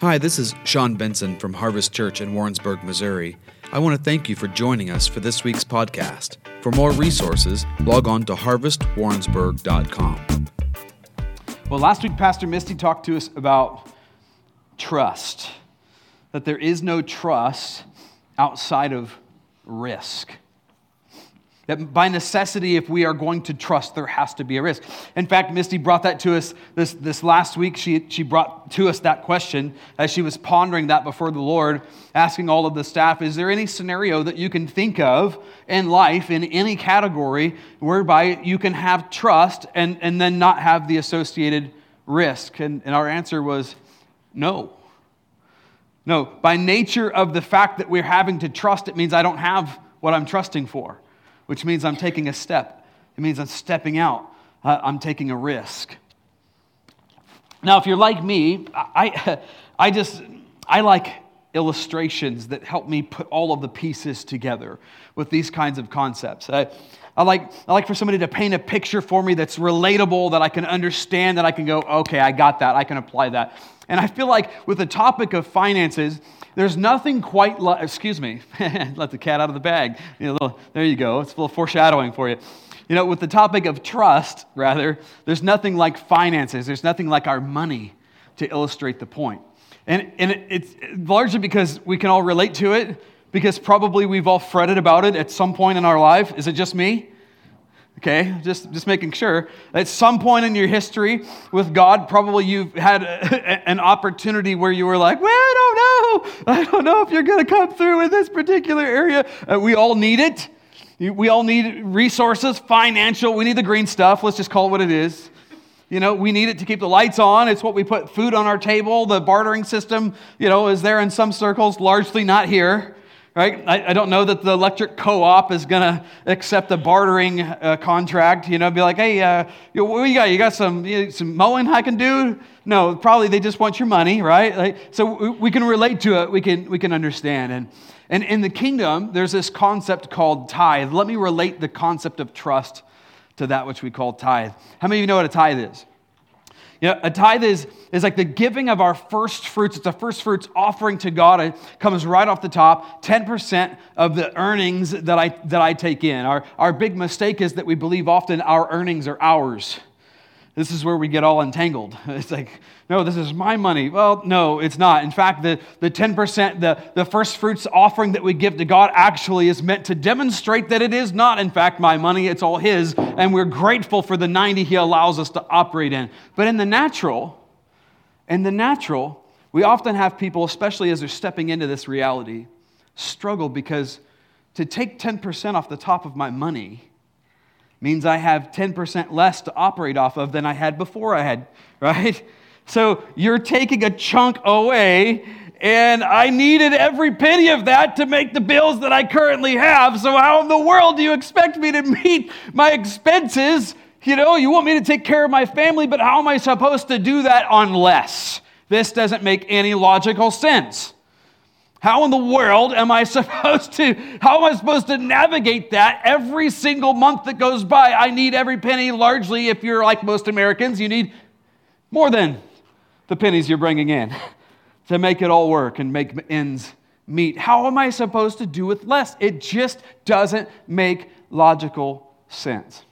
Hi, this is Sean Benson from Harvest Church in Warrensburg, Missouri. I want to thank you for joining us for this week's podcast. For more resources, log on to harvestwarrensburg.com. Well, last week, Pastor Misty talked to us about trust, that there is no trust outside of risk. That by necessity, if we are going to trust, there has to be a risk. In fact, Misty brought that to us this, this last week. She, she brought to us that question as she was pondering that before the Lord, asking all of the staff Is there any scenario that you can think of in life, in any category, whereby you can have trust and, and then not have the associated risk? And, and our answer was no. No, by nature of the fact that we're having to trust, it means I don't have what I'm trusting for which means I'm taking a step. It means I'm stepping out, I'm taking a risk. Now, if you're like me, I, I just, I like illustrations that help me put all of the pieces together with these kinds of concepts. I, I like, I like for somebody to paint a picture for me that's relatable, that I can understand, that I can go, okay, I got that, I can apply that. And I feel like with the topic of finances, there's nothing quite like, excuse me, let the cat out of the bag. You know, little, there you go. It's a little foreshadowing for you. You know, with the topic of trust, rather, there's nothing like finances. There's nothing like our money to illustrate the point. And, and it, it's largely because we can all relate to it, because probably we've all fretted about it at some point in our life. Is it just me? Okay, just, just making sure. At some point in your history with God, probably you've had a, an opportunity where you were like, well, I don't know. I don't know if you're going to come through in this particular area. Uh, we all need it. We all need resources, financial. We need the green stuff. Let's just call it what it is. You know, we need it to keep the lights on. It's what we put food on our table. The bartering system, you know, is there in some circles, largely not here right? I, I, don't know that the electric co-op is going to accept a bartering uh, contract. You know, be like, hey, uh, you, what you got? You got some you know, some mowing I can do? No, probably they just want your money, right? Like, so we can relate to it. We can we can understand. And and in the kingdom, there's this concept called tithe. Let me relate the concept of trust to that which we call tithe. How many of you know what a tithe is? You know, a tithe is, is like the giving of our first fruits. It's a first fruits offering to God. It comes right off the top, 10% of the earnings that I, that I take in. Our, our big mistake is that we believe often our earnings are ours. This is where we get all entangled. It's like, no, this is my money. Well, no, it's not. In fact, the, the 10%, the, the first fruits offering that we give to God actually is meant to demonstrate that it is not, in fact, my money. It's all His. And we're grateful for the 90 He allows us to operate in. But in the natural, in the natural, we often have people, especially as they're stepping into this reality, struggle because to take 10% off the top of my money means I have 10% less to operate off of than I had before I had, right? So you're taking a chunk away, and I needed every penny of that to make the bills that I currently have. So, how in the world do you expect me to meet my expenses? You know, you want me to take care of my family, but how am I supposed to do that unless? This doesn't make any logical sense. How in the world am I supposed to how am I supposed to navigate that every single month that goes by? I need every penny largely if you're like most Americans, you need more than the pennies you're bringing in to make it all work and make ends meet. How am I supposed to do with less? It just doesn't make logical sense.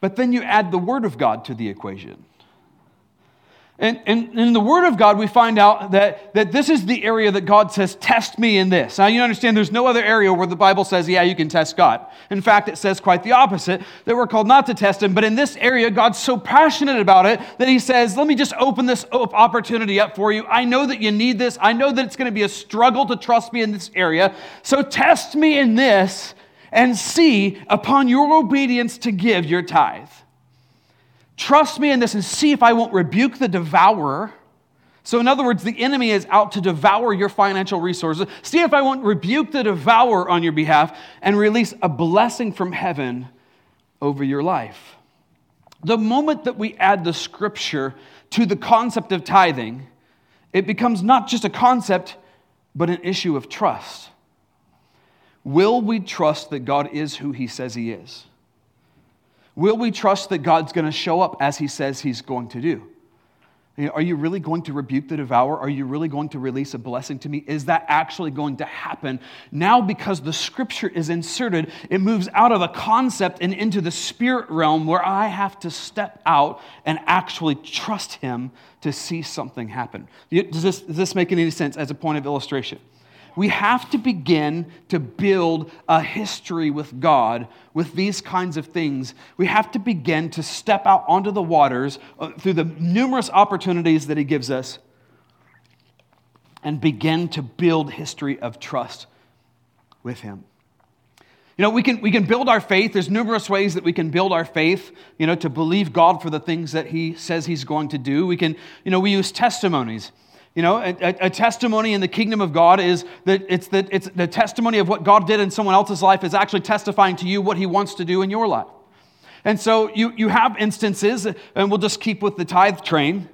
But then you add the word of God to the equation. And, and, in the Word of God, we find out that, that this is the area that God says, Test me in this. Now, you understand there's no other area where the Bible says, Yeah, you can test God. In fact, it says quite the opposite that we're called not to test Him. But in this area, God's so passionate about it that He says, Let me just open this opportunity up for you. I know that you need this. I know that it's going to be a struggle to trust me in this area. So test me in this and see upon your obedience to give your tithe. Trust me in this and see if I won't rebuke the devourer. So, in other words, the enemy is out to devour your financial resources. See if I won't rebuke the devourer on your behalf and release a blessing from heaven over your life. The moment that we add the scripture to the concept of tithing, it becomes not just a concept, but an issue of trust. Will we trust that God is who he says he is? Will we trust that God's going to show up as He says He's going to do? Are you really going to rebuke the devourer? Are you really going to release a blessing to me? Is that actually going to happen? Now, because the scripture is inserted, it moves out of the concept and into the spirit realm where I have to step out and actually trust him to see something happen. Does this, does this make any sense as a point of illustration? We have to begin to build a history with God with these kinds of things. We have to begin to step out onto the waters uh, through the numerous opportunities that He gives us and begin to build history of trust with Him. You know, we can, we can build our faith. There's numerous ways that we can build our faith, you know, to believe God for the things that He says He's going to do. We can, you know, we use testimonies. You know, a, a, testimony in the kingdom of God is that it's, the, it's the testimony of what God did in someone else's life is actually testifying to you what he wants to do in your life. And so you, you have instances, and we'll just keep with the tithe train.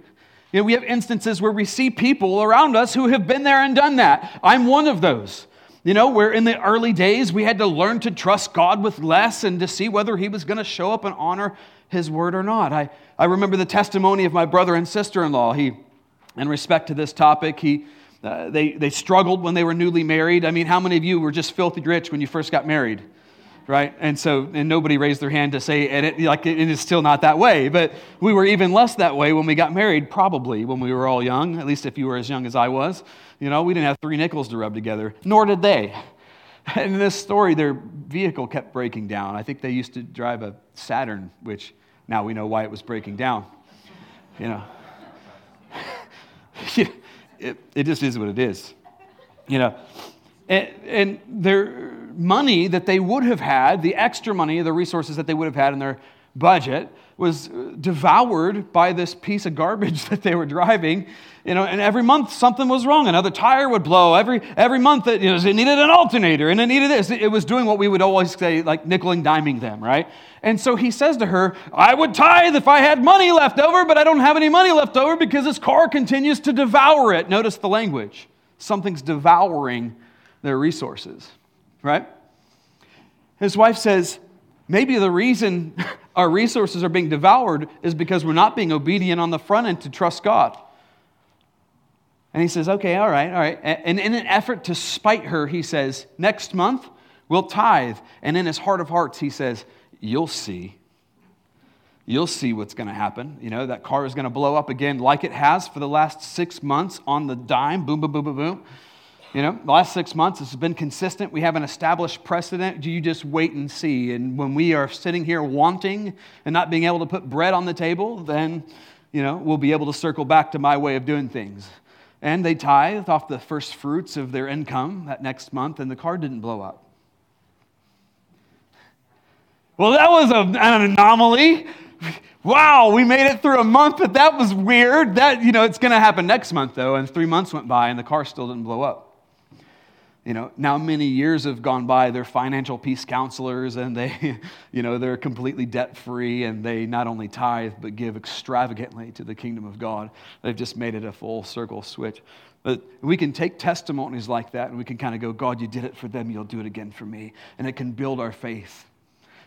You know, we have instances where we see people around us who have been there and done that. I'm one of those. You know, where in the early days we had to learn to trust God with less and to see whether He was going to show up and honor His word or not. I, I remember the testimony of my brother and sister in law. He in respect to this topic. He, uh, they, they struggled when they were newly married. I mean, how many of you were just filthy rich when you first got married? Right? And so, and nobody raised their hand to say, and it, like, it is still not that way. But we were even less that way when we got married, probably when we were all young, at least if you were as young as I was. You know, we didn't have three nickels to rub together, nor did they. In this story, their vehicle kept breaking down. I think they used to drive a Saturn, which now we know why it was breaking down. You know. it, it just is what it is. You know, and, and their money that they would have had, the extra money, the resources that they would have had in their budget, was devoured by this piece of garbage that they were driving. You know, and every month something was wrong. Another tire would blow. Every every month it, you know, it needed an alternator and it needed this. It was doing what we would always say, like nickel and diming them, right? And so he says to her, I would tithe if I had money left over, but I don't have any money left over because this car continues to devour it. Notice the language. Something's devouring their resources, right? His wife says, maybe the reason our resources are being devoured is because we're not being obedient on the front end to trust God. And he says, okay, all right, all right. And in an effort to spite her, he says, next month we'll tithe. And in his heart of hearts, he says, you'll see. You'll see what's going to happen. You know, that car is going to blow up again like it has for the last six months on the dime. Boom, boom, boom, boom, boom. You know, the last six months, this has been consistent. We have an established precedent. Do you just wait and see? And when we are sitting here wanting and not being able to put bread on the table, then, you know, we'll be able to circle back to my way of doing things. And they tithed off the first fruits of their income that next month, and the car didn't blow up. Well, that was a, an anomaly. Wow, we made it through a month, but that was weird. That, you know, it's going to happen next month, though. And three months went by, and the car still didn't blow up you know now many years have gone by they're financial peace counselors and they you know they're completely debt free and they not only tithe but give extravagantly to the kingdom of god they've just made it a full circle switch but we can take testimonies like that and we can kind of go god you did it for them you'll do it again for me and it can build our faith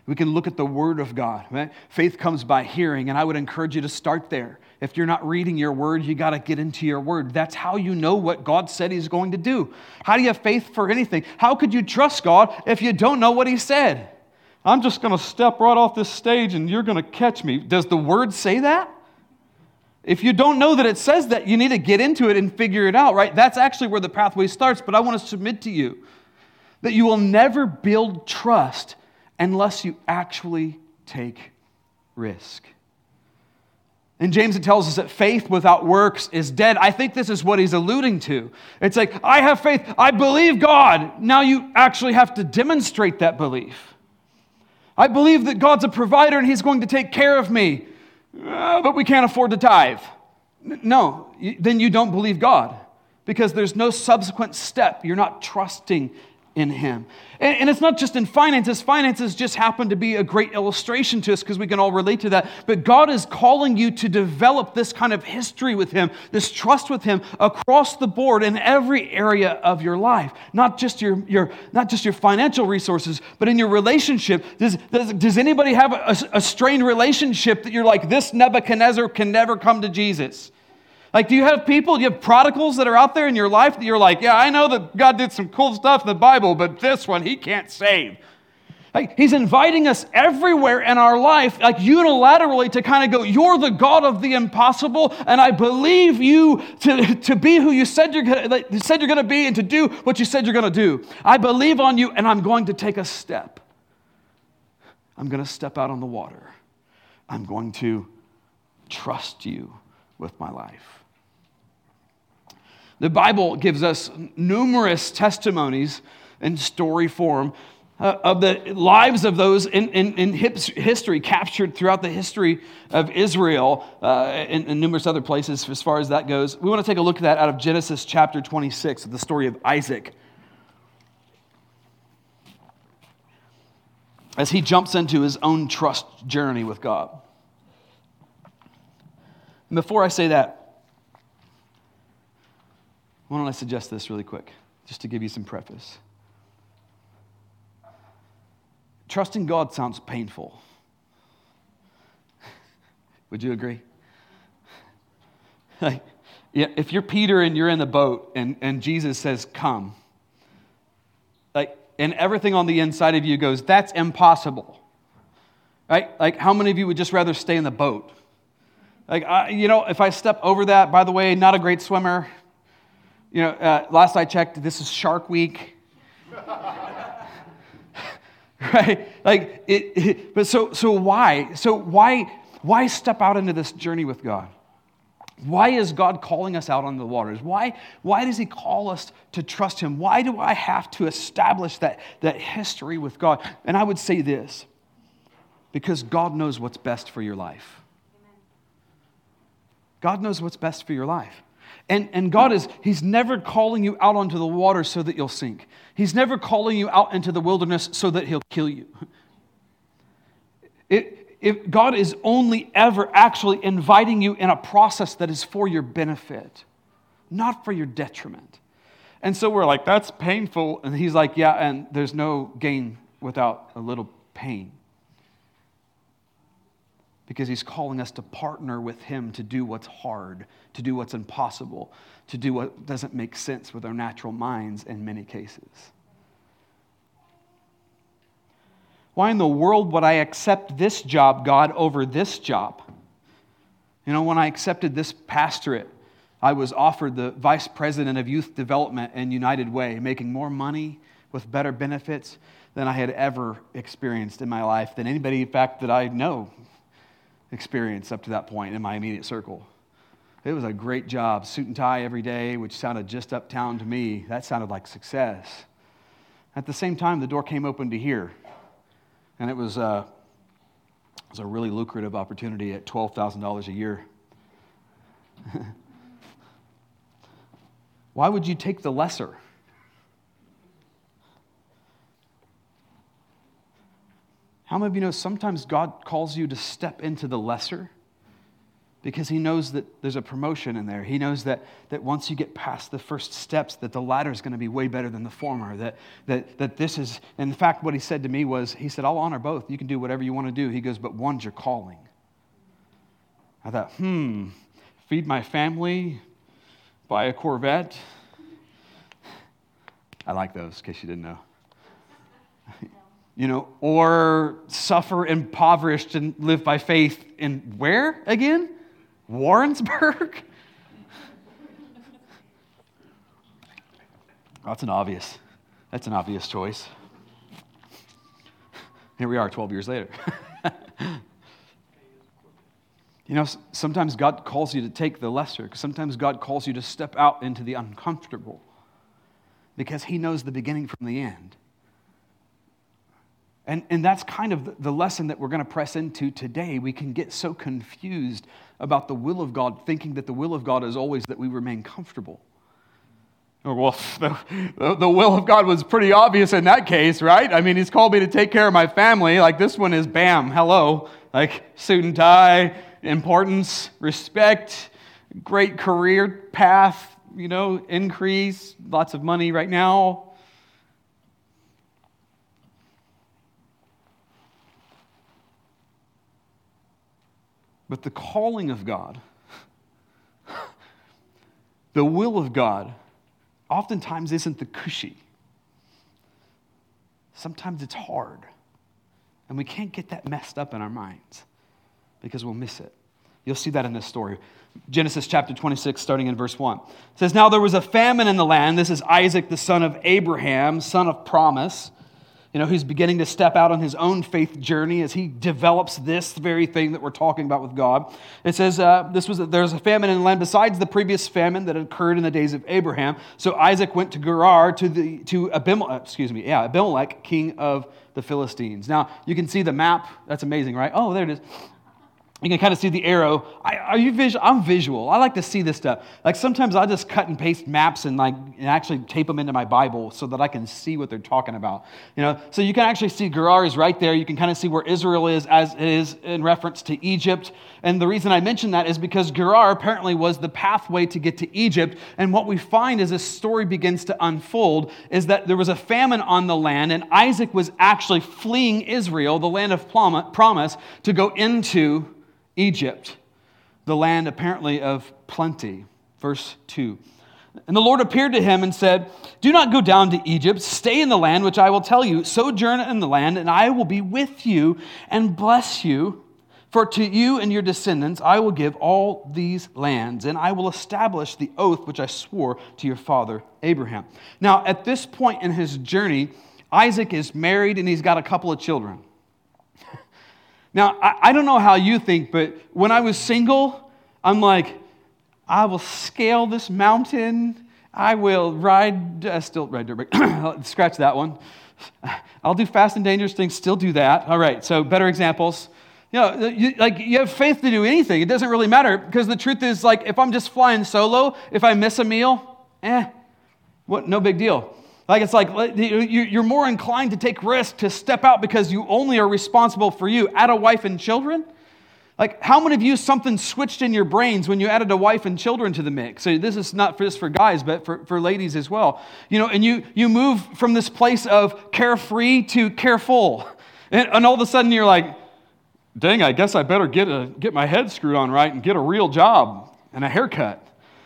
we can look at the Word of God. Right? Faith comes by hearing, and I would encourage you to start there. If you're not reading your Word, you got to get into your Word. That's how you know what God said He's going to do. How do you have faith for anything? How could you trust God if you don't know what He said? I'm just going to step right off this stage and you're going to catch me. Does the Word say that? If you don't know that it says that, you need to get into it and figure it out, right? That's actually where the pathway starts. But I want to submit to you that you will never build trust unless you actually take risk. In James, it tells us that faith without works is dead. I think this is what he's alluding to. It's like, I have faith, I believe God. Now you actually have to demonstrate that belief. I believe that God's a provider and he's going to take care of me, uh, but we can't afford to tithe. No, then you don't believe God because there's no subsequent step. You're not trusting in him. And, and, it's not just in finances. Finances just happen to be a great illustration to us because we can all relate to that. But God is calling you to develop this kind of history with him, this trust with him across the board in every area of your life. Not just your, your, not just your financial resources, but in your relationship. Does, does, does anybody have a, a strained relationship that you're like, this Nebuchadnezzar can never come to Jesus? Like, do you have people, do you have prodigals that are out there in your life that you're like, yeah, I know that God did some cool stuff in the Bible, but this one, he can't save. Like, he's inviting us everywhere in our life, like unilaterally, to kind of go, You're the God of the impossible, and I believe you to, to be who you said you're, gonna, like, you said you're going to be and to do what you said you're going to do. I believe on you, and I'm going to take a step. I'm going to step out on the water. I'm going to trust you with my life. The Bible gives us numerous testimonies in story form uh, of the lives of those in, in, in history captured throughout the history of Israel uh, and, and, numerous other places as far as that goes. We want to take a look at that out of Genesis chapter 26, the story of Isaac. As he jumps into his own trust journey with God. And before I say that, why don't I suggest this really quick, just to give you some preface. Trusting God sounds painful. Would you agree? Like, yeah, if you're Peter and you're in the boat and, and Jesus says, Come, like, and everything on the inside of you goes, That's impossible. Right? Like, how many of you would just rather stay in the boat? Like, I, you know, if I step over that, by the way, not a great swimmer. You know, uh, last I checked, this is Shark Week. right? Like, it, it, but so, so why? So why, why step out into this journey with God? Why is God calling us out on the waters? Why, why does He call us to trust Him? Why do I have to establish that, that history with God? And I would say this because God knows what's best for your life. God knows what's best for your life. And, and God is, He's never calling you out onto the water so that you'll sink. He's never calling you out into the wilderness so that He'll kill you. It, if God is only ever actually inviting you in a process that is for your benefit, not for your detriment. And so we're like, that's painful. And He's like, yeah, and there's no gain without a little pain because he's calling us to partner with him to do what's hard, to do what's impossible, to do what doesn't make sense with our natural minds in many cases. Why in the world would I accept this job, God, over this job? You know, when I accepted this pastorate, I was offered the vice president of youth development in United Way, making more money with better benefits than I had ever experienced in my life, than anybody, in fact, that I know experience up to that point in my immediate circle. It was a great job, suit and tie every day, which sounded just uptown to me. That sounded like success. At the same time, the door came open to here, and it was, uh, it was a really lucrative opportunity at $12,000 a year. Why would you take the lesser? How many of you know sometimes God calls you to step into the lesser? Because he knows that there's a promotion in there. He knows that, that once you get past the first steps, that the latter is going to be way better than the former. That, that, that this is, in fact, what he said to me was, he said, I'll honor both. You can do whatever you want to do. He goes, but one's your calling. I thought, hmm, feed my family, buy a Corvette. I like those, in case you didn't know you know, or suffer impoverished and live by faith in where again? Warrensburg? That's an obvious. That's an obvious choice. Here we are 12 years later. you know, sometimes God calls you to take the lesser. Sometimes God calls you to step out into the uncomfortable because He knows the beginning from the end. And, and that's kind of the lesson that we're going to press into today. We can get so confused about the will of God, thinking that the will of God is always that we remain comfortable. Well, the, the will of God was pretty obvious in that case, right? I mean, He's called me to take care of my family. Like this one is bam, hello. Like suit and tie, importance, respect, great career path, you know, increase, lots of money right now But the calling of God the will of God oftentimes isn't the cushy. Sometimes it's hard. And we can't get that messed up in our minds because we'll miss it. You'll see that in this story. Genesis chapter 26, starting in verse 1. It says, Now there was a famine in the land. This is Isaac, the son of Abraham, son of promise. You know, who's beginning to step out on his own faith journey as he develops this very thing that we're talking about with God. It says, uh, this was, there's a famine in the land besides the previous famine that occurred in the days of Abraham. So Isaac went to Gerar to, the, to Abimelech, excuse me, yeah, Abimelech, king of the Philistines. Now, you can see the map. That's amazing, right? Oh, there it is you can kind of see the arrow. I, are you visual? I'm visual. I like to see this stuff. Like sometimes I just cut and paste maps and like and actually tape them into my Bible so that I can see what they're talking about. You know, so you can actually see Gerar is right there. You can kind of see where Israel is as it is in reference to Egypt. And the reason I mention that is because Gerar apparently was the pathway to get to Egypt. And what we find as this story begins to unfold is that there was a famine on the land, and Isaac was actually fleeing Israel, the land of promise, to go into Egypt, the land apparently of plenty. Verse 2. And the Lord appeared to him and said, Do not go down to Egypt. Stay in the land which I will tell you. Sojourn in the land, and I will be with you and bless you. For to you and your descendants I will give all these lands, and I will establish the oath which I swore to your father Abraham. Now, at this point in his journey, Isaac is married and he's got a couple of children. Now, I, I don't know how you think, but when I was single, I'm like, I will scale this mountain. I will ride, uh, still ride dirt bike. Scratch that one. I'll do fast and dangerous things, still do that. All right, so better examples. You know, you, like you have faith to do anything. It doesn't really matter because the truth is, like, if I'm just flying solo, if I miss a meal, eh, what? No big deal. Like it's like you're more inclined to take risk to step out because you only are responsible for you. Add a wife and children. Like how many of you something switched in your brains when you added a wife and children to the mix? So this is not just for guys, but for, for ladies as well. You know, and you you move from this place of carefree to careful, and, and all of a sudden you're like, dang, I guess I better get a get my head screwed on right and get a real job and a haircut.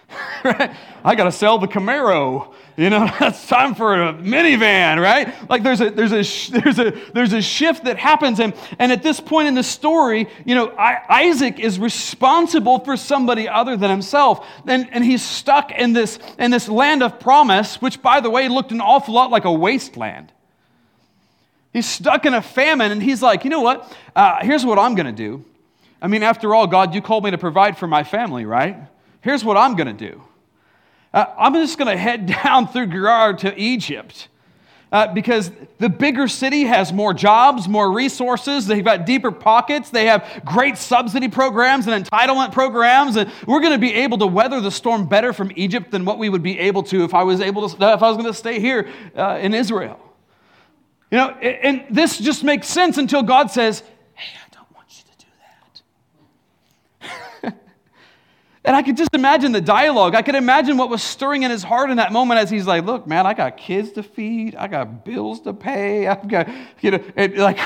I got to sell the Camaro. You know, it's time for a minivan, right? Like there's a there's a there's a there's a shift that happens, and and at this point in the story, you know, I, Isaac is responsible for somebody other than himself, and and he's stuck in this in this land of promise, which by the way looked an awful lot like a wasteland. He's stuck in a famine, and he's like, you know what? Uh, here's what I'm going to do. I mean, after all, God, you called me to provide for my family, right? Here's what I'm going to do. Uh, I'm just going to head down through Gerar to Egypt. Uh, because the bigger city has more jobs, more resources, they've got deeper pockets, they have great subsidy programs and entitlement programs, and we're going to be able to weather the storm better from Egypt than what we would be able to if I was able to, if I was going to stay here uh, in Israel. You know, and this just makes sense until God says, And I could just imagine the dialogue. I could imagine what was stirring in his heart in that moment as he's like, Look, man, I got kids to feed. I got bills to pay. I've got, you know, and like,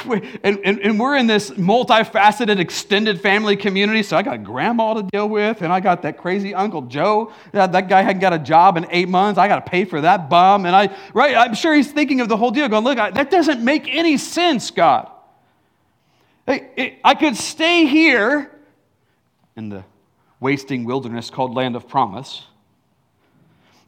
and, and, and we're in this multifaceted, extended family community. So I got grandma to deal with, and I got that crazy Uncle Joe. That, that guy hadn't got a job in eight months. I got to pay for that bum. And I, right, I'm sure he's thinking of the whole deal, going, Look, I, that doesn't make any sense, God. I could stay here in the wasting wilderness called Land of Promise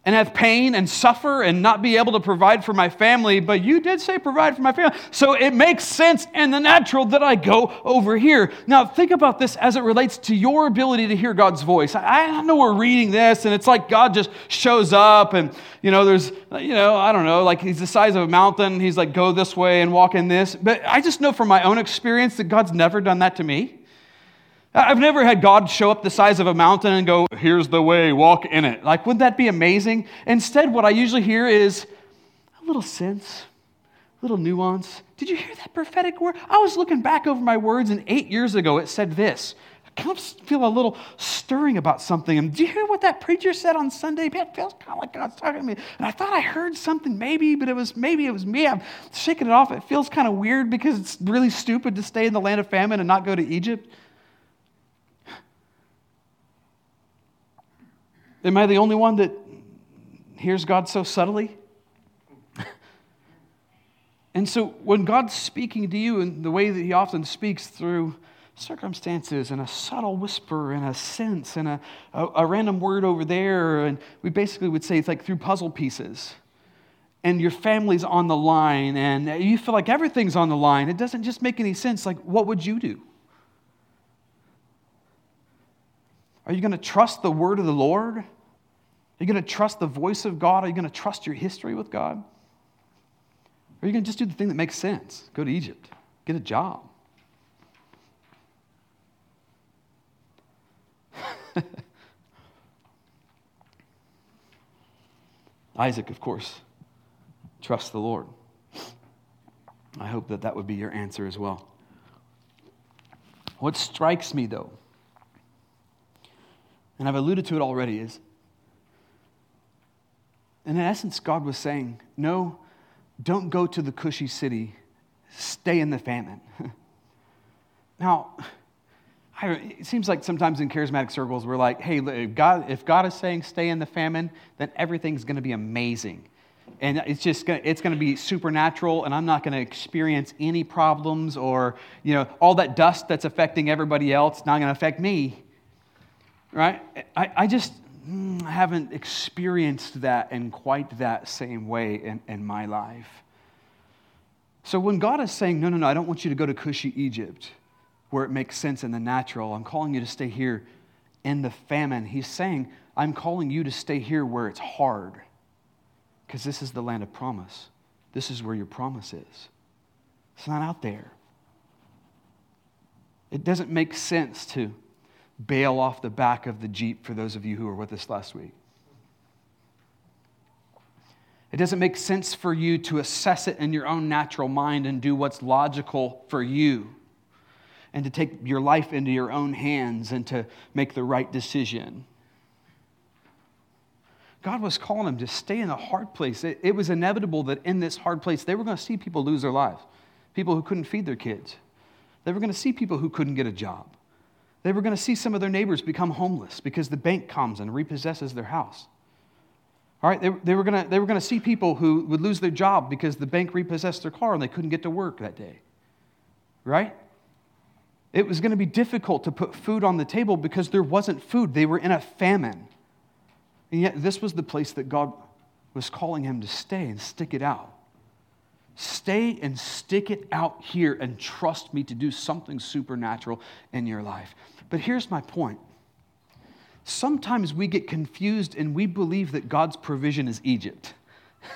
and have pain and suffer and not be able to provide for my family, but you did say provide for my family. So it makes sense in the natural that I go over here. Now, think about this as it relates to your ability to hear God's voice. I, know we're reading this and it's like God just shows up and, you know, there's, you know, I don't know, like he's the size of a mountain. He's like, go this way and walk in this. But I just know from my own experience that God's never done that to me. I've never had God show up the size of a mountain and go, here's the way, walk in it. Like, wouldn't that be amazing? Instead, what I usually hear is a little sense, a little nuance. Did you hear that prophetic word? I was looking back over my words, and eight years ago it said this. I kind of feel a little stirring about something. And do you hear what that preacher said on Sunday? It feels kind of like God's talking to me. And I thought I heard something, maybe, but it was maybe it was me. I'm shaking it off. It feels kind of weird because it's really stupid to stay in the land of famine and not go to Egypt. Am I the only one that hears God so subtly? and so when God's speaking to you in the way that He often speaks through circumstances and a subtle whisper and a sense and a, a, a, random word over there, and we basically would say it's like through puzzle pieces. And your family's on the line, and you feel like everything's on the line. It doesn't just make any sense. Like, what would you do? Are you going to trust the word of the Lord? Are you going to trust the voice of God? Are you going to trust your history with God? Are you going to just do the thing that makes sense? Go to Egypt, get a job. Isaac, of course, trusts the Lord. I hope that that would be your answer as well. What strikes me, though, and I've alluded to it already, is and in essence, God was saying, No, don't go to the cushy city, stay in the famine. now, it seems like sometimes in charismatic circles, we're like, hey, if God, if God is saying stay in the famine, then everything's going to be amazing. And it's just gonna, it's going to be supernatural, and I'm not going to experience any problems or, you know, all that dust that's affecting everybody else not going to affect me. Right? I, I just mm, haven't experienced that in quite that same way in, in my life. So when God is saying, no, no, no, I don't want you to go to Cushy Egypt, where it makes sense in the natural. I'm calling you to stay here in the famine. He's saying, I'm calling you to stay here where it's hard, because this is the land of promise. This is where your promise is. It's not out there. It doesn't make sense to bail off the back of the Jeep for those of you who were with us last week. It doesn't make sense for you to assess it in your own natural mind and do what's logical for you and to take your life into your own hands and to make the right decision. God was calling them to stay in a hard place. It, it was inevitable that in this hard place, they were going to see people lose their lives, people who couldn't feed their kids. They were going to see people who couldn't get a job. They were going to see some of their neighbors become homeless because the bank comes and repossesses their house. All right, they, they, were going to, see people who would lose their job because the bank repossessed their car and they couldn't get to work that day. Right? It was going to be difficult to put food on the table because there wasn't food. They were in a famine. And yet, this was the place that God was calling him to stay and stick it out. Stay and stick it out here and trust me to do something supernatural in your life. But here's my point. Sometimes we get confused and we believe that God's provision is Egypt.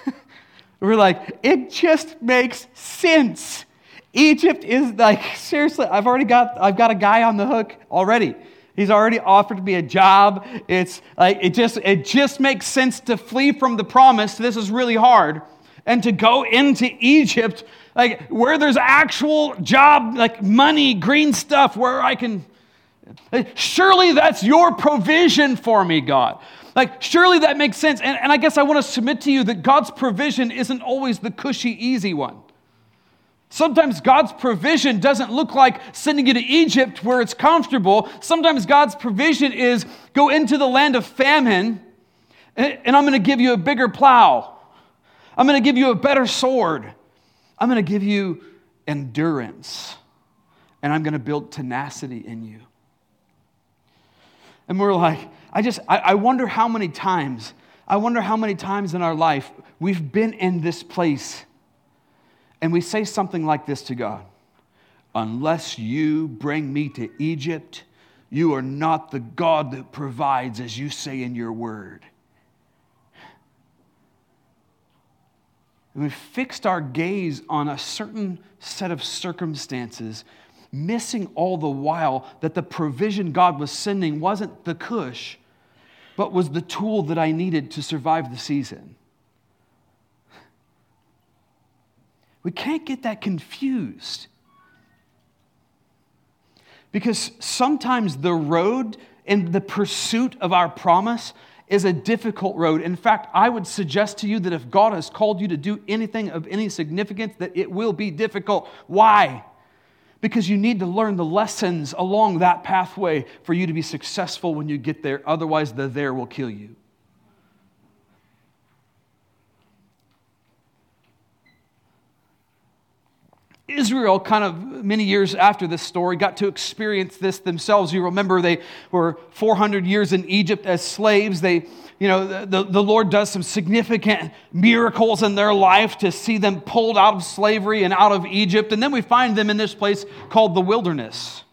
We're like, it just makes sense. Egypt is like, seriously, I've already got, I've got a guy on the hook already. He's already offered me a job. It's like, it just, it just makes sense to flee from the promise. This is really hard. And to go into Egypt, like where there's actual job, like money, green stuff, where I can, surely that's your provision for me, God. Like, surely that makes sense. And, and I guess I want to submit to you that God's provision isn't always the cushy, easy one. Sometimes God's provision doesn't look like sending you to Egypt where it's comfortable. Sometimes God's provision is go into the land of famine eh, and I'm going to give you a bigger plow. I'm going to give you a better sword. I'm going to give you endurance. And I'm going to build tenacity in you. And we're like, I just, I, I wonder how many times, I wonder how many times in our life we've been in this place and we say something like this to God Unless you bring me to Egypt, you are not the God that provides as you say in your word. And we fixed our gaze on a certain set of circumstances, missing all the while that the provision God was sending wasn't the cush, but was the tool that I needed to survive the season. We can't get that confused. Because sometimes the road in the pursuit of our promise is a difficult road. In fact, I would suggest to you that if God has called you to do anything of any significance, that it will be difficult. Why? because you need to learn the lessons along that pathway for you to be successful when you get there. Otherwise, the there will kill you. Israel, kind of many years after this story, got to experience this themselves. You remember they were 400 years in Egypt as slaves. They, you know, the, the Lord does some significant miracles in their life to see them pulled out of slavery and out of Egypt. And then we find them in this place called the wilderness.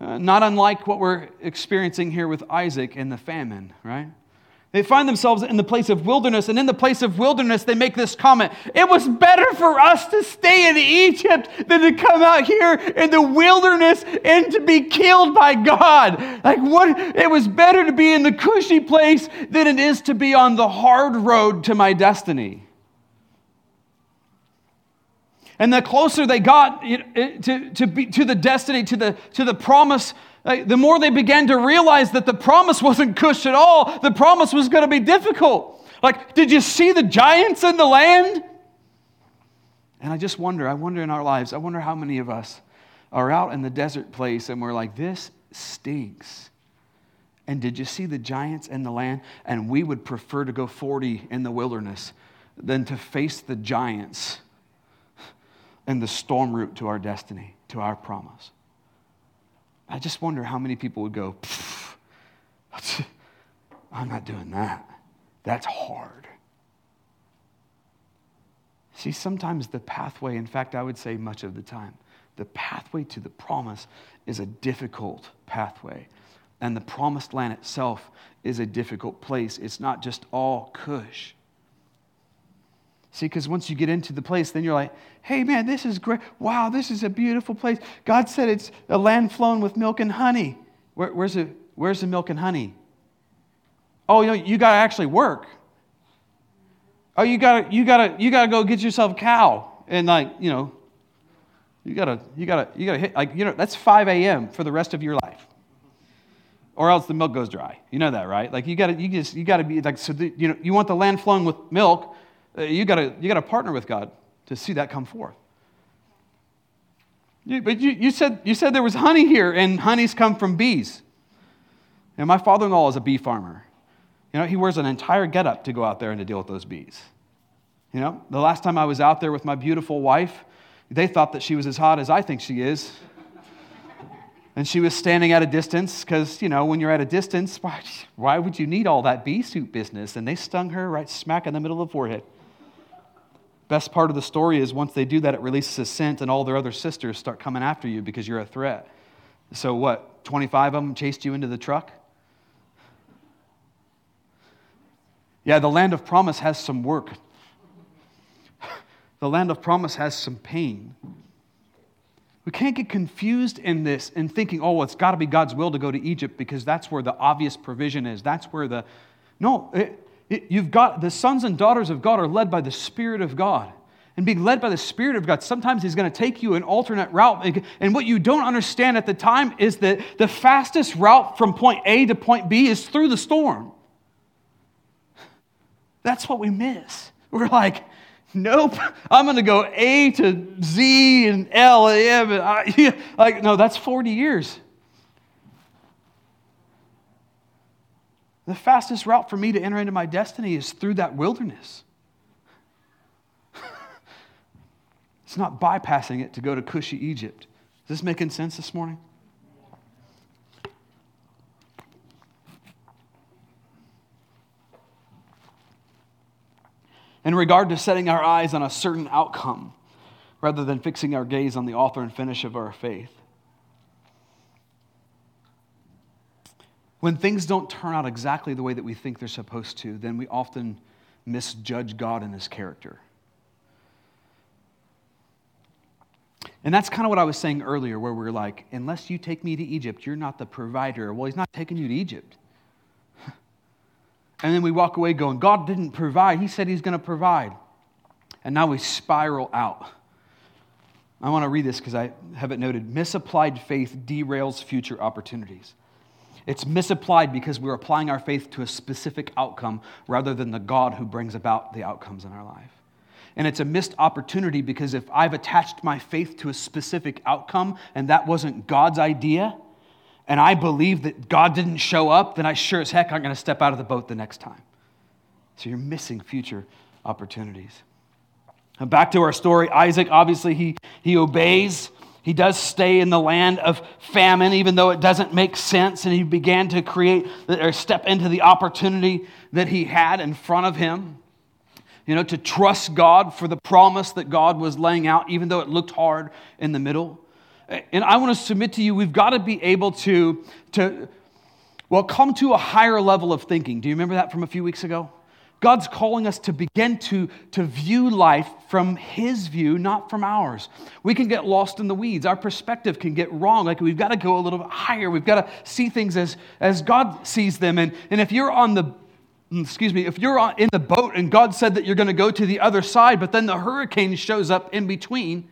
Uh, not unlike what we're experiencing here with Isaac and the famine, right? They find themselves in the place of wilderness, and in the place of wilderness, they make this comment It was better for us to stay in Egypt than to come out here in the wilderness and to be killed by God. Like, what? It was better to be in the cushy place than it is to be on the hard road to my destiny. And the closer they got to, to, be, to the destiny, to the, to the promise the more they began to realize that the promise wasn't cush at all, the promise was going to be difficult. Like, did you see the giants in the land? And I just wonder, I wonder in our lives, I wonder how many of us are out in the desert place and we're like, this stinks. And did you see the giants in the land? And we would prefer to go 40 in the wilderness than to face the giants and the storm route to our destiny, to our promise. I just wonder how many people would go, I'm not doing that. That's hard. See, sometimes the pathway, in fact, I would say much of the time, the pathway to the promise is a difficult pathway. And the promised land itself is a difficult place. It's not just all cush. See, because once you get into the place, then you're like, hey, man, this is great. Wow, this is a beautiful place. God said it's a land flowing with milk and honey. Where, where's, the, where's the milk and honey? Oh, you know, you got to actually work. Oh, you got to you gotta, you gotta go get yourself a cow. And, like, you know, you got to you gotta, you gotta hit, like, you know, that's 5 a.m. for the rest of your life. Or else the milk goes dry. You know that, right? Like, you got to, you just, you got to be, like, so, the, you know, you want the land flowing with milk uh, you got to you got to partner with God to see that come forth. You, but you, you, said, you said there was honey here, and honey's come from bees. And my father in law is a bee farmer. You know, he wears an entire getup to go out there and to deal with those bees. You know, the last time I was out there with my beautiful wife, they thought that she was as hot as I think she is. and she was standing at a distance because, you know, when you're at a distance, why, why would you need all that bee suit business? And they stung her right smack in the middle of the forehead. Best part of the story is once they do that, it releases a scent, and all their other sisters start coming after you because you're a threat. So, what, 25 of them chased you into the truck? Yeah, the land of promise has some work. The land of promise has some pain. We can't get confused in this and thinking, oh, it's got to be God's will to go to Egypt because that's where the obvious provision is. That's where the. No, it, You've got the sons and daughters of God are led by the Spirit of God. And being led by the Spirit of God, sometimes He's going to take you an alternate route. And what you don't understand at the time is that the fastest route from point A to point B is through the storm. That's what we miss. We're like, nope, I'm going to go A to Z and L M. And I, like, no, that's 40 years. The fastest route for me to enter into my destiny is through that wilderness. it's not bypassing it to go to cushy Egypt. Is this making sense this morning? In regard to setting our eyes on a certain outcome rather than fixing our gaze on the author and finish of our faith. When things don't turn out exactly the way that we think they're supposed to, then we often misjudge God and his character. And that's kind of what I was saying earlier, where we're like, unless you take me to Egypt, you're not the provider. Well, he's not taking you to Egypt. And then we walk away going, God didn't provide. He said he's going to provide. And now we spiral out. I want to read this because I have it noted. Misapplied faith derails future opportunities. It's misapplied because we're applying our faith to a specific outcome rather than the God who brings about the outcomes in our life. And it's a missed opportunity because if I've attached my faith to a specific outcome and that wasn't God's idea, and I believe that God didn't show up, then I sure as heck aren't going to step out of the boat the next time. So you're missing future opportunities. And back to our story Isaac, obviously, he, he obeys. He does stay in the land of famine, even though it doesn't make sense. And he began to create or step into the opportunity that he had in front of him. You know, to trust God for the promise that God was laying out, even though it looked hard in the middle. And I want to submit to you, we've got to be able to, to well, come to a higher level of thinking. Do you remember that from a few weeks ago? God's calling us to begin to, to view life from His view, not from ours. We can get lost in the weeds. Our perspective can get wrong. Like we've got to go a little bit higher. We've got to see things as, as God sees them. And, and if you're on the mm, excuse me, if you're in the boat and God said that you're going to go to the other side, but then the hurricane shows up in between,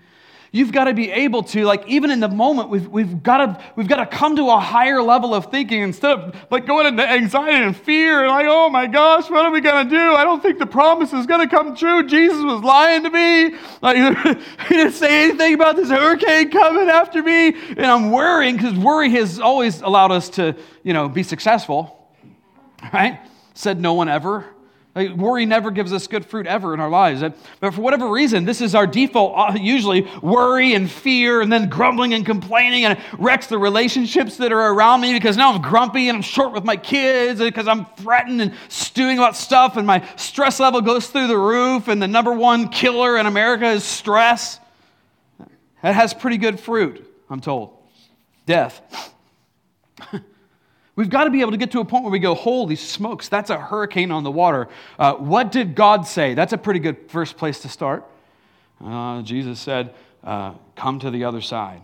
You've got to be able to, like, even in the moment, we've, we've, got to, we've got to come to a higher level of thinking instead of like going into anxiety and fear and like, oh my gosh, what are we going to do? I don't think the promise is going to come true. Jesus was lying to me. Like, he didn't say anything about this hurricane coming after me. And I'm worrying because worry has always allowed us to, you know, be successful, right? Said no one ever. Like, worry never gives us good fruit ever in our lives. But for whatever reason, this is our default, uh, usually worry and fear, and then grumbling and complaining, and it wrecks the relationships that are around me because now I'm grumpy and I'm short with my kids because I'm threatened and stewing about stuff, and my stress level goes through the roof, and the number one killer in America is stress. That has pretty good fruit, I'm told. Death. We've got to be able to get to a point where we go, holy smokes, that's a hurricane on the water. Uh, what did God say? That's a pretty good first place to start. Uh, Jesus said, uh, come to the other side.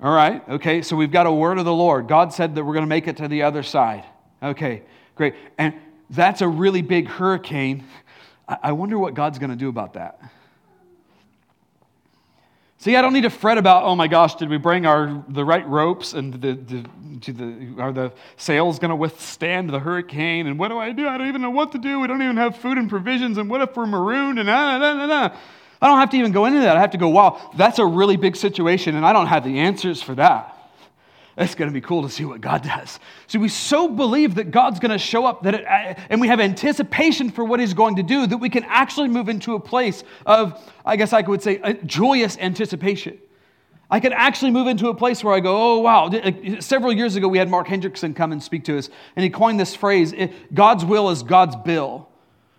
All right, okay, so we've got a word of the Lord. God said that we're going to make it to the other side. Okay, great. And that's a really big hurricane. I wonder what God's going to do about that. See, I don't need to fret about, oh my gosh, did we bring our the right ropes and the, the, the are the sails going to withstand the hurricane? And what do I do? I don't even know what to do. We don't even have food and provisions. And what if we're marooned? And ah, nah, nah, nah, I don't have to even go into that. I have to go, wow, that's a really big situation, and I don't have the answers for that. It's going to be cool to see what God does. See, we so believe that God's going to show up that it, uh, and we have anticipation for what He's going to do that we can actually move into a place of, I guess I would say, joyous anticipation. I can actually move into a place where I go, oh, wow. Several years ago, we had Mark Hendrickson come and speak to us, and he coined this phrase God's will is God's bill.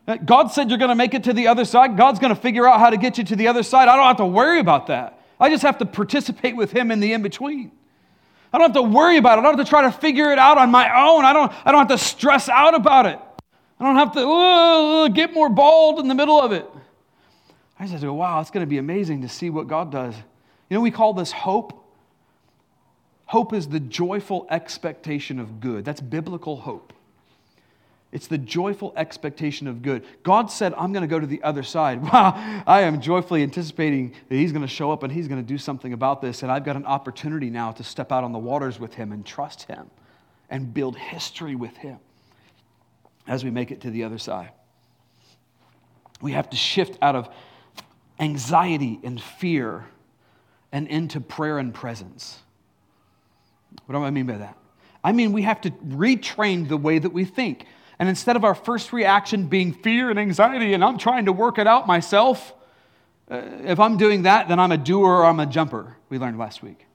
Uh, God said you're going to make it to the other side. God's going to figure out how to get you to the other side. I don't have to worry about that. I just have to participate with Him in the in between. I don't have to worry about it. I don't have to try to figure it out on my own. I don't, I don't have to stress out about it. I don't have to uh, get more bald in the middle of it. I just have to go, wow, it's going to be amazing to see what God does. You know, we call this hope. Hope is the joyful expectation of good. That's biblical hope. It's the joyful expectation of good. God said, I'm going to go to the other side. Wow, I am joyfully anticipating that He's going to show up and He's going to do something about this. And I've got an opportunity now to step out on the waters with Him and trust Him and build history with Him as we make it to the other side. We have to shift out of anxiety and fear and into prayer and presence. What do I mean by that? I mean, we have to retrain the way that we think. And instead of our first reaction being fear and anxiety, and I'm trying to work it out myself, uh, if I'm doing that, then I'm a doer or I'm a jumper, we learned last week.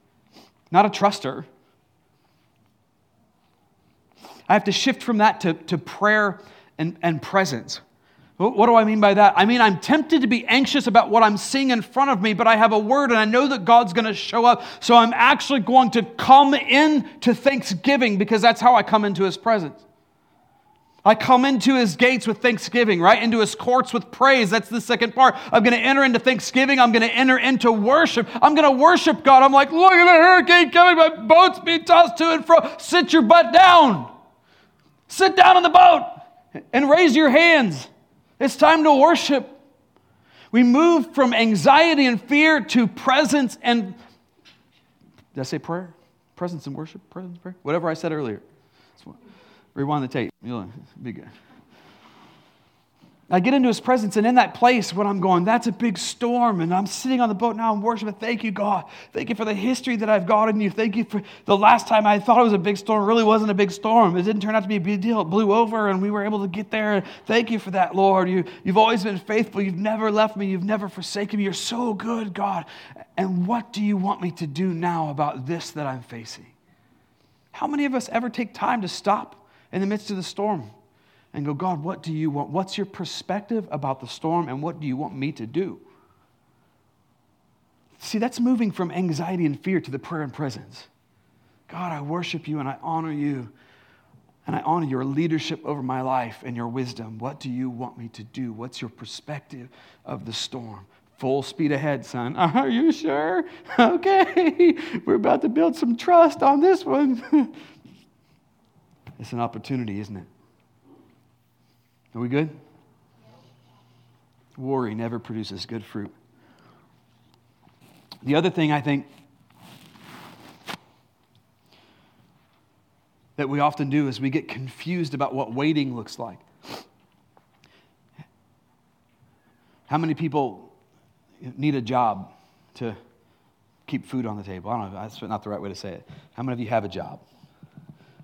Not a truster. I have to shift from that to, to prayer and, and presence. What do I mean by that? I mean, I'm tempted to be anxious about what I'm seeing in front of me, but I have a word and I know that God's going to show up. So I'm actually going to come in to thanksgiving because that's how I come into his presence. I come into his gates with thanksgiving, right? Into his courts with praise. That's the second part. I'm going to enter into thanksgiving. I'm going to enter into worship. I'm going to worship God. I'm like, look at the hurricane coming. My boat's being tossed to and fro. Sit your butt down. Sit down in the boat and raise your hands. It's time to worship. We move from anxiety and fear to presence and, did I say prayer? Presence and worship? Presence and prayer? Whatever I said earlier. Rewind the tape. You'll be good. I get into his presence, and in that place, when I'm going, that's a big storm, and I'm sitting on the boat now and worshiping. Thank you, God. Thank you for the history that I've got in you. Thank you for the last time I thought it was a big storm. Really wasn't a big storm. It didn't turn out to be a big deal. It blew over, and we were able to get there. Thank you for that, Lord. You, you've always been faithful. You've never left me. You've never forsaken me. You're so good, God. And what do you want me to do now about this that I'm facing? How many of us ever take time to stop in the midst of the storm? and go, God, what do you want? What's your perspective about the storm and what do you want me to do? See, that's moving from anxiety and fear to the prayer and presence. God, I worship you and I honor you and I honor your leadership over my life and your wisdom. What do you want me to do? What's your perspective of the storm? Full speed ahead, son. Are you sure? Okay, we're about to build some trust on this one. it's an opportunity, isn't it? Are we good? Worry never produces good fruit. The other thing I think that we often do is we get confused about what waiting looks like. How many people need a job to keep food on the table? I don't know, that's not the right way to say it. How many of you have a job?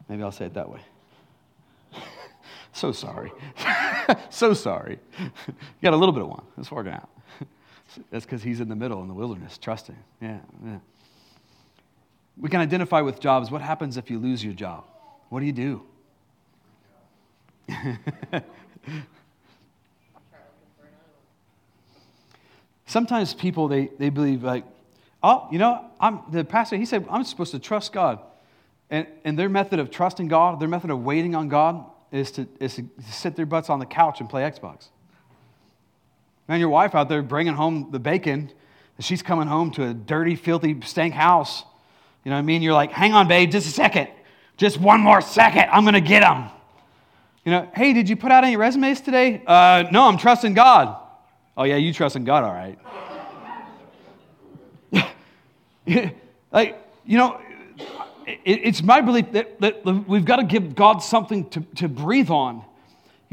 Maybe I'll say it that way. So sorry. so sorry. you got a little bit of one. It's working out. That's because he's in the middle in the wilderness, trusting. Yeah, yeah. We can identify with jobs. What happens if you lose your job? What do you do? Sometimes people they, they believe like, oh, you know, I'm the pastor, he said I'm supposed to trust God. And, and their method of trusting God, their method of waiting on God, is to, is to sit their butts on the couch and play Xbox. Man, your wife out there bringing home the bacon, and she's coming home to a dirty, filthy, stank house. You know what I mean? You're like, hang on, babe, just a second. Just one more second. I'm going to get them. You know, hey, did you put out any resumes today? Uh, no, I'm trusting God. Oh, yeah, you trusting God, all right. like, you know, it's my belief that, that we've got to give God something to, to breathe on.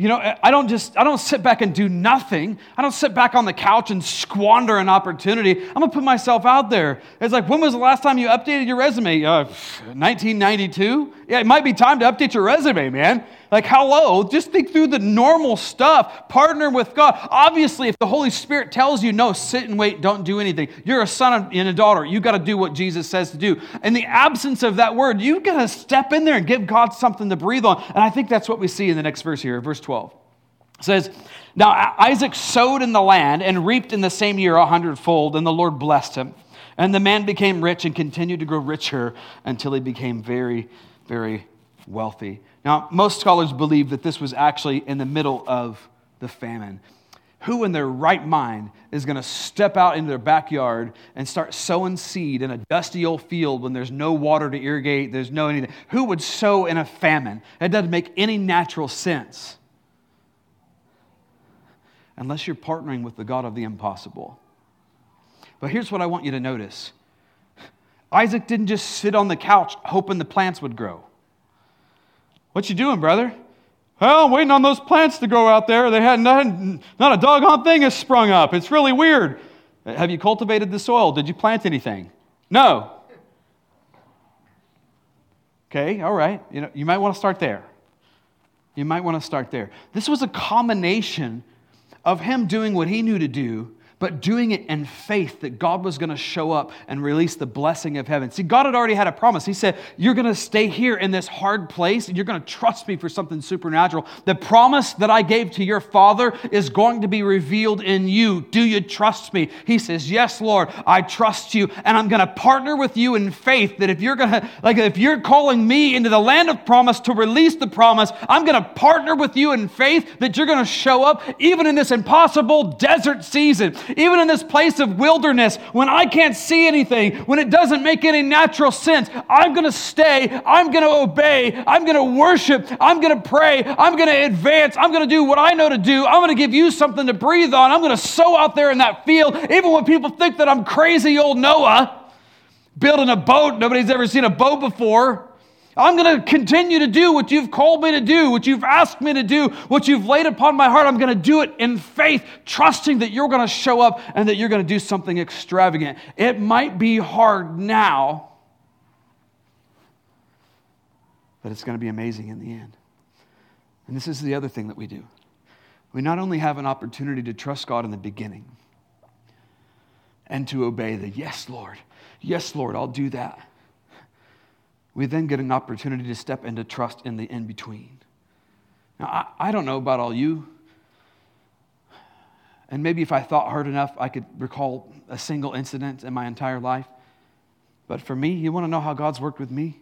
You know, I don't just, I don't sit back and do nothing. I don't sit back on the couch and squander an opportunity. I'm gonna put myself out there. It's like, when was the last time you updated your resume? Uh, 1992? Yeah, it might be time to update your resume, man. Like, hello, just think through the normal stuff. Partner with God. Obviously, if the Holy Spirit tells you, no, sit and wait, don't do anything, you're a son and a daughter. You got to do what Jesus says to do. In the absence of that word, you've got to step in there and give God something to breathe on. And I think that's what we see in the next verse here, verse 12. It says, Now Isaac sowed in the land and reaped in the same year a hundredfold, and the Lord blessed him. And the man became rich and continued to grow richer until he became very, very wealthy. Now, most scholars believe that this was actually in the middle of the famine. Who in their right mind is going to step out into their backyard and start sowing seed in a dusty old field when there's no water to irrigate, there's no anything? Who would sow in a famine? It doesn't make any natural sense unless you're partnering with the God of the impossible. But here's what I want you to notice Isaac didn't just sit on the couch hoping the plants would grow. What you doing, brother? Well, I'm waiting on those plants to grow out there. They had not, not a doggone thing has sprung up. It's really weird. Uh, have you cultivated the soil? Did you plant anything? No. Okay, all right. You know, you might want to start there. You might want to start there. This was a combination of him doing what he knew to do but doing it in faith that God was going to show up and release the blessing of heaven. See, God had already had a promise. He said, You're going to stay here in this hard place and you're going to trust me for something supernatural. The promise that I gave to your father is going to be revealed in you. Do you trust me? He says, Yes, Lord, I trust you. And I'm going to partner with you in faith that if you're going to, like, if you're calling me into the land of promise to release the promise, I'm going to partner with you in faith that you're going to show up even in this impossible desert season even in this place of wilderness, when I can't see anything, when it doesn't make any natural sense, I'm going to stay, I'm going to obey, I'm going to worship, I'm going to pray, I'm going to advance, I'm going to do what I know to do, I'm going to give you something to breathe on, I'm going to sow out there in that field, even when people think that I'm crazy old Noah building a boat, nobody's ever seen a boat before. I'm going to continue to do what you've called me to do, what you've asked me to do, what you've laid upon my heart. I'm going to do it in faith, trusting that you're going to show up and that you're going to do something extravagant. It might be hard now, but it's going to be amazing in the end. And this is the other thing that we do. We not only have an opportunity to trust God in the beginning and to obey the yes, Lord, yes, Lord, I'll do that. We then get an opportunity to step into trust in the in between. Now, I, I don't know about all you, and maybe if I thought hard enough, I could recall a single incident in my entire life. But for me, you want to know how God's worked with me?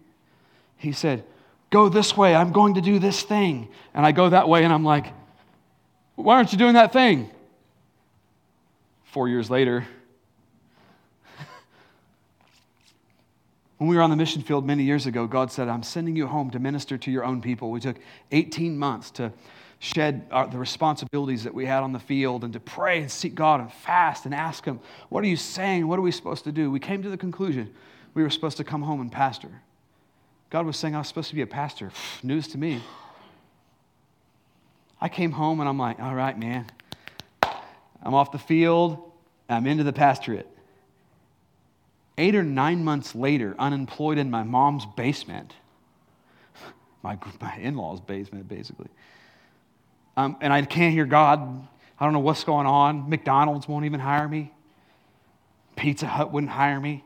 He said, Go this way, I'm going to do this thing. And I go that way, and I'm like, Why aren't you doing that thing? Four years later, when we were on the mission field many years ago, God said, I'm sending you home to minister to your own people. We took 18 months to shed our, the responsibilities that we had on the field and to pray and seek God and fast and ask Him, What are you saying? What are we supposed to do? We came to the conclusion we were supposed to come home and pastor. God was saying I was supposed to be a pastor. News to me. I came home and I'm like, all right, man. I'm off the field. I'm into the pastorate. Eight or nine months later, unemployed in my mom's basement, my, my in law's basement, basically. Um, and I can't hear God. I don't know what's going on. McDonald's won't even hire me, Pizza Hut wouldn't hire me.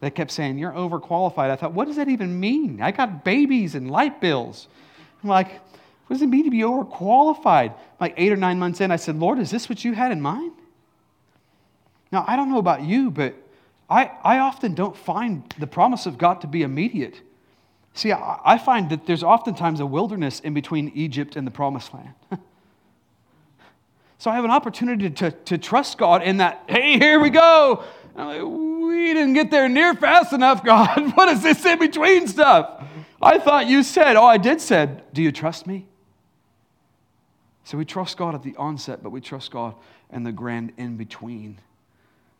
They kept saying, You're overqualified. I thought, What does that even mean? I got babies and light bills. I'm like, What does it mean to be overqualified? Like eight or nine months in, I said, Lord, is this what you had in mind? Now, I don't know about you, but I, I often don't find the promise of God to be immediate. See, I, I find that there's oftentimes a wilderness in between Egypt and the promised land. so I have an opportunity to, to trust God in that, hey, here we go. Like, we didn't get there near fast enough, God. What is this in between stuff? I thought you said, oh, I did said, do you trust me? So we trust God at the onset, but we trust God in the grand in between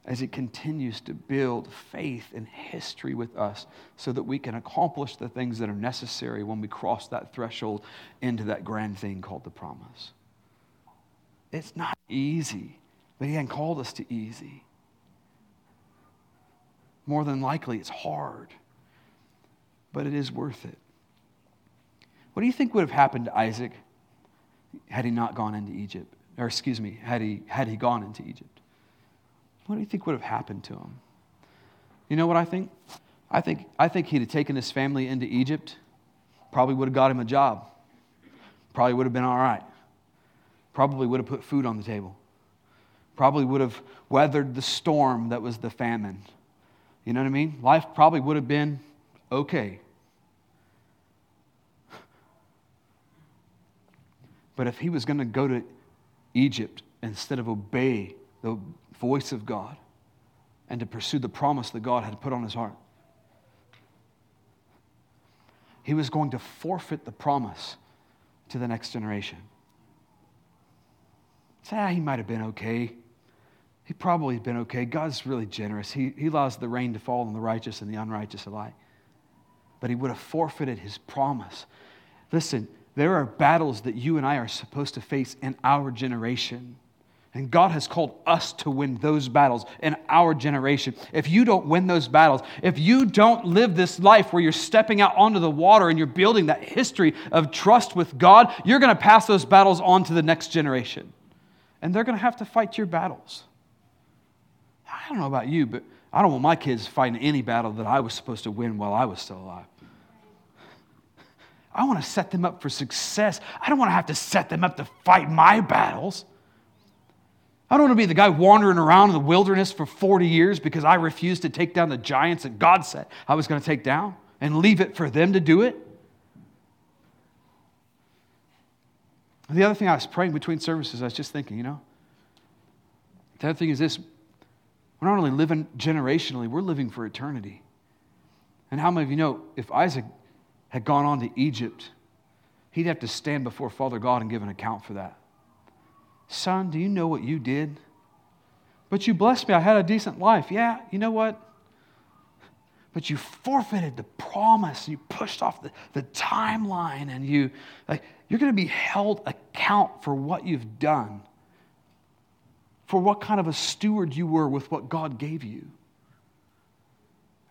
as it continues to build faith and history with us so that we can accomplish the things that are necessary when we cross that threshold into that grand thing called the promise. It's not easy, but He hasn't called us to easy more than likely it's hard, but it is worth it. What do you think would have happened to Isaac had he not gone into Egypt? Or, excuse me, had he, had he gone into Egypt? What do you think would have happened to him? You know what I think? I think, I think he'd have taken his family into Egypt, probably would have got him a job, probably would have been all right, probably would have put food on the table, probably would have weathered the storm that was the famine you know what I mean? Life probably would have been okay. But if he was going to go to Egypt instead of obey the voice of God and to pursue the promise that God had put on his heart, he was going to forfeit the promise to the next generation. Say, ah, he might have been okay he probably had been okay. God's really generous. He, he allows the rain to fall on the righteous and the unrighteous alike. But he would have forfeited his promise. Listen, there are battles that you and I are supposed to face in our generation. And God has called us to win those battles in our generation. If you don't win those battles, if you don't live this life where you're stepping out onto the water and you're building that history of trust with God, you're going to pass those battles on to the next generation. And they're going to have to fight your battles. I don't know about you, but I don't want my kids fighting any battle that I was supposed to win while I was still alive. I want to set them up for success. I don't want to have to set them up to fight my battles. I don't want to be the guy wandering around in the wilderness for 40 years because I refused to take down the giants that God said I was going to take down and leave it for them to do it. The other thing I was praying between services, I was just thinking, you know, the other thing is this we're not only living generationally, we're living for eternity. And how many of you know if Isaac had gone on to Egypt, he'd have to stand before Father God and give an account for that? Son, do you know what you did? But you blessed me. I had a decent life. Yeah, you know what? but you forfeited the promise. You pushed off the, the timeline, and you like you're going to be held account for what you've done, for what kind of a steward you were with what God gave you.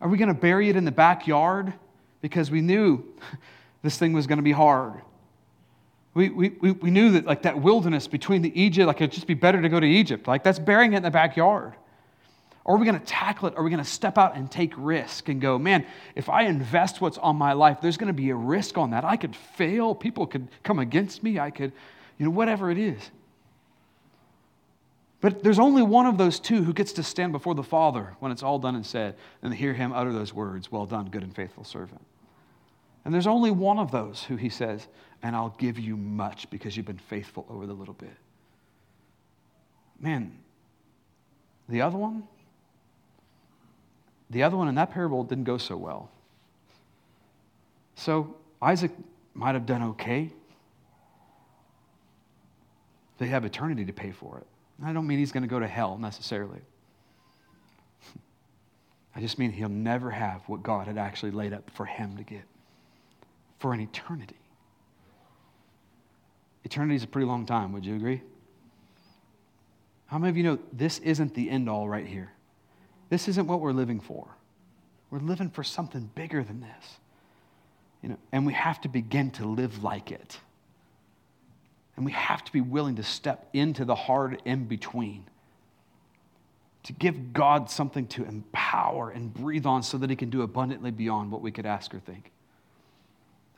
Are we going to bury it in the backyard because we knew this thing was going to be hard? We, we, we knew that like that wilderness between the Egypt, like it'd just be better to go to Egypt. Like that's burying it in the backyard. Or are we going to tackle it? Are we going to step out and take risk and go, man, if I invest what's on my life, there's going to be a risk on that. I could fail. People could come against me. I could, you know, whatever it is. But there's only one of those two who gets to stand before the Father when it's all done and said and hear him utter those words, Well done, good and faithful servant. And there's only one of those who he says, And I'll give you much because you've been faithful over the little bit. Man, the other one, the other one in that parable didn't go so well. So Isaac might have done okay. They have eternity to pay for it. I don't mean he's going to go to hell necessarily. I just mean he'll never have what God had actually laid up for him to get for an eternity. Eternity is a pretty long time, would you agree? How many of you know this isn't the end all right here? This isn't what we're living for. We're living for something bigger than this. You know, and we have to begin to live like it. And we have to be willing to step into the hard in between. To give God something to empower and breathe on so that He can do abundantly beyond what we could ask or think.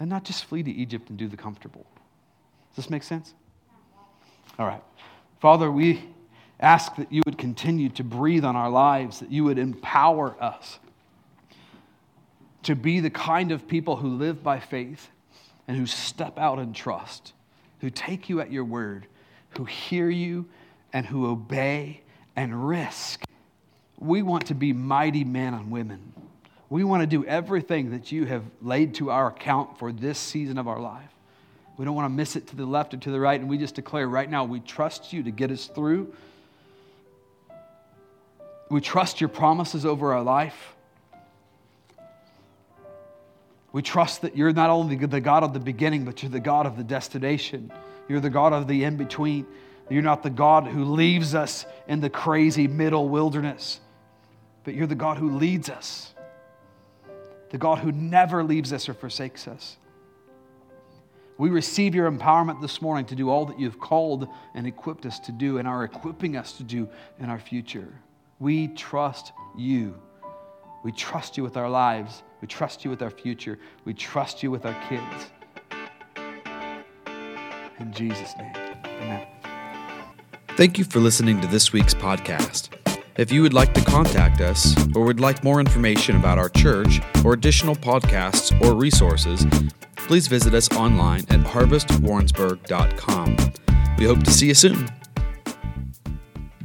And not just flee to Egypt and do the comfortable. Does this make sense? All right. Father, we ask that you would continue to breathe on our lives, that you would empower us to be the kind of people who live by faith and who step out in trust, who take you at your word, who hear you and who obey and risk. We want to be mighty men and women. We want to do everything that you have laid to our account for this season of our life. We don't want to miss it to the left or to the right, and we just declare right now we trust you to get us through. We trust your promises over our life. We trust that you're not only the God of the beginning, but you're the God of the destination. You're the God of the in between. You're not the God who leaves us in the crazy middle wilderness, but you're the God who leads us, the God who never leaves us or forsakes us. We receive your empowerment this morning to do all that you've called and equipped us to do and are equipping us to do in our future. We trust you. We trust you with our lives. We trust you with our future. We trust you with our kids. In Jesus' name, amen. Thank you for listening to this week's podcast. If you would like to contact us or would like more information about our church or additional podcasts or resources, please visit us online at harvestwarrensburg.com. We hope to see you soon.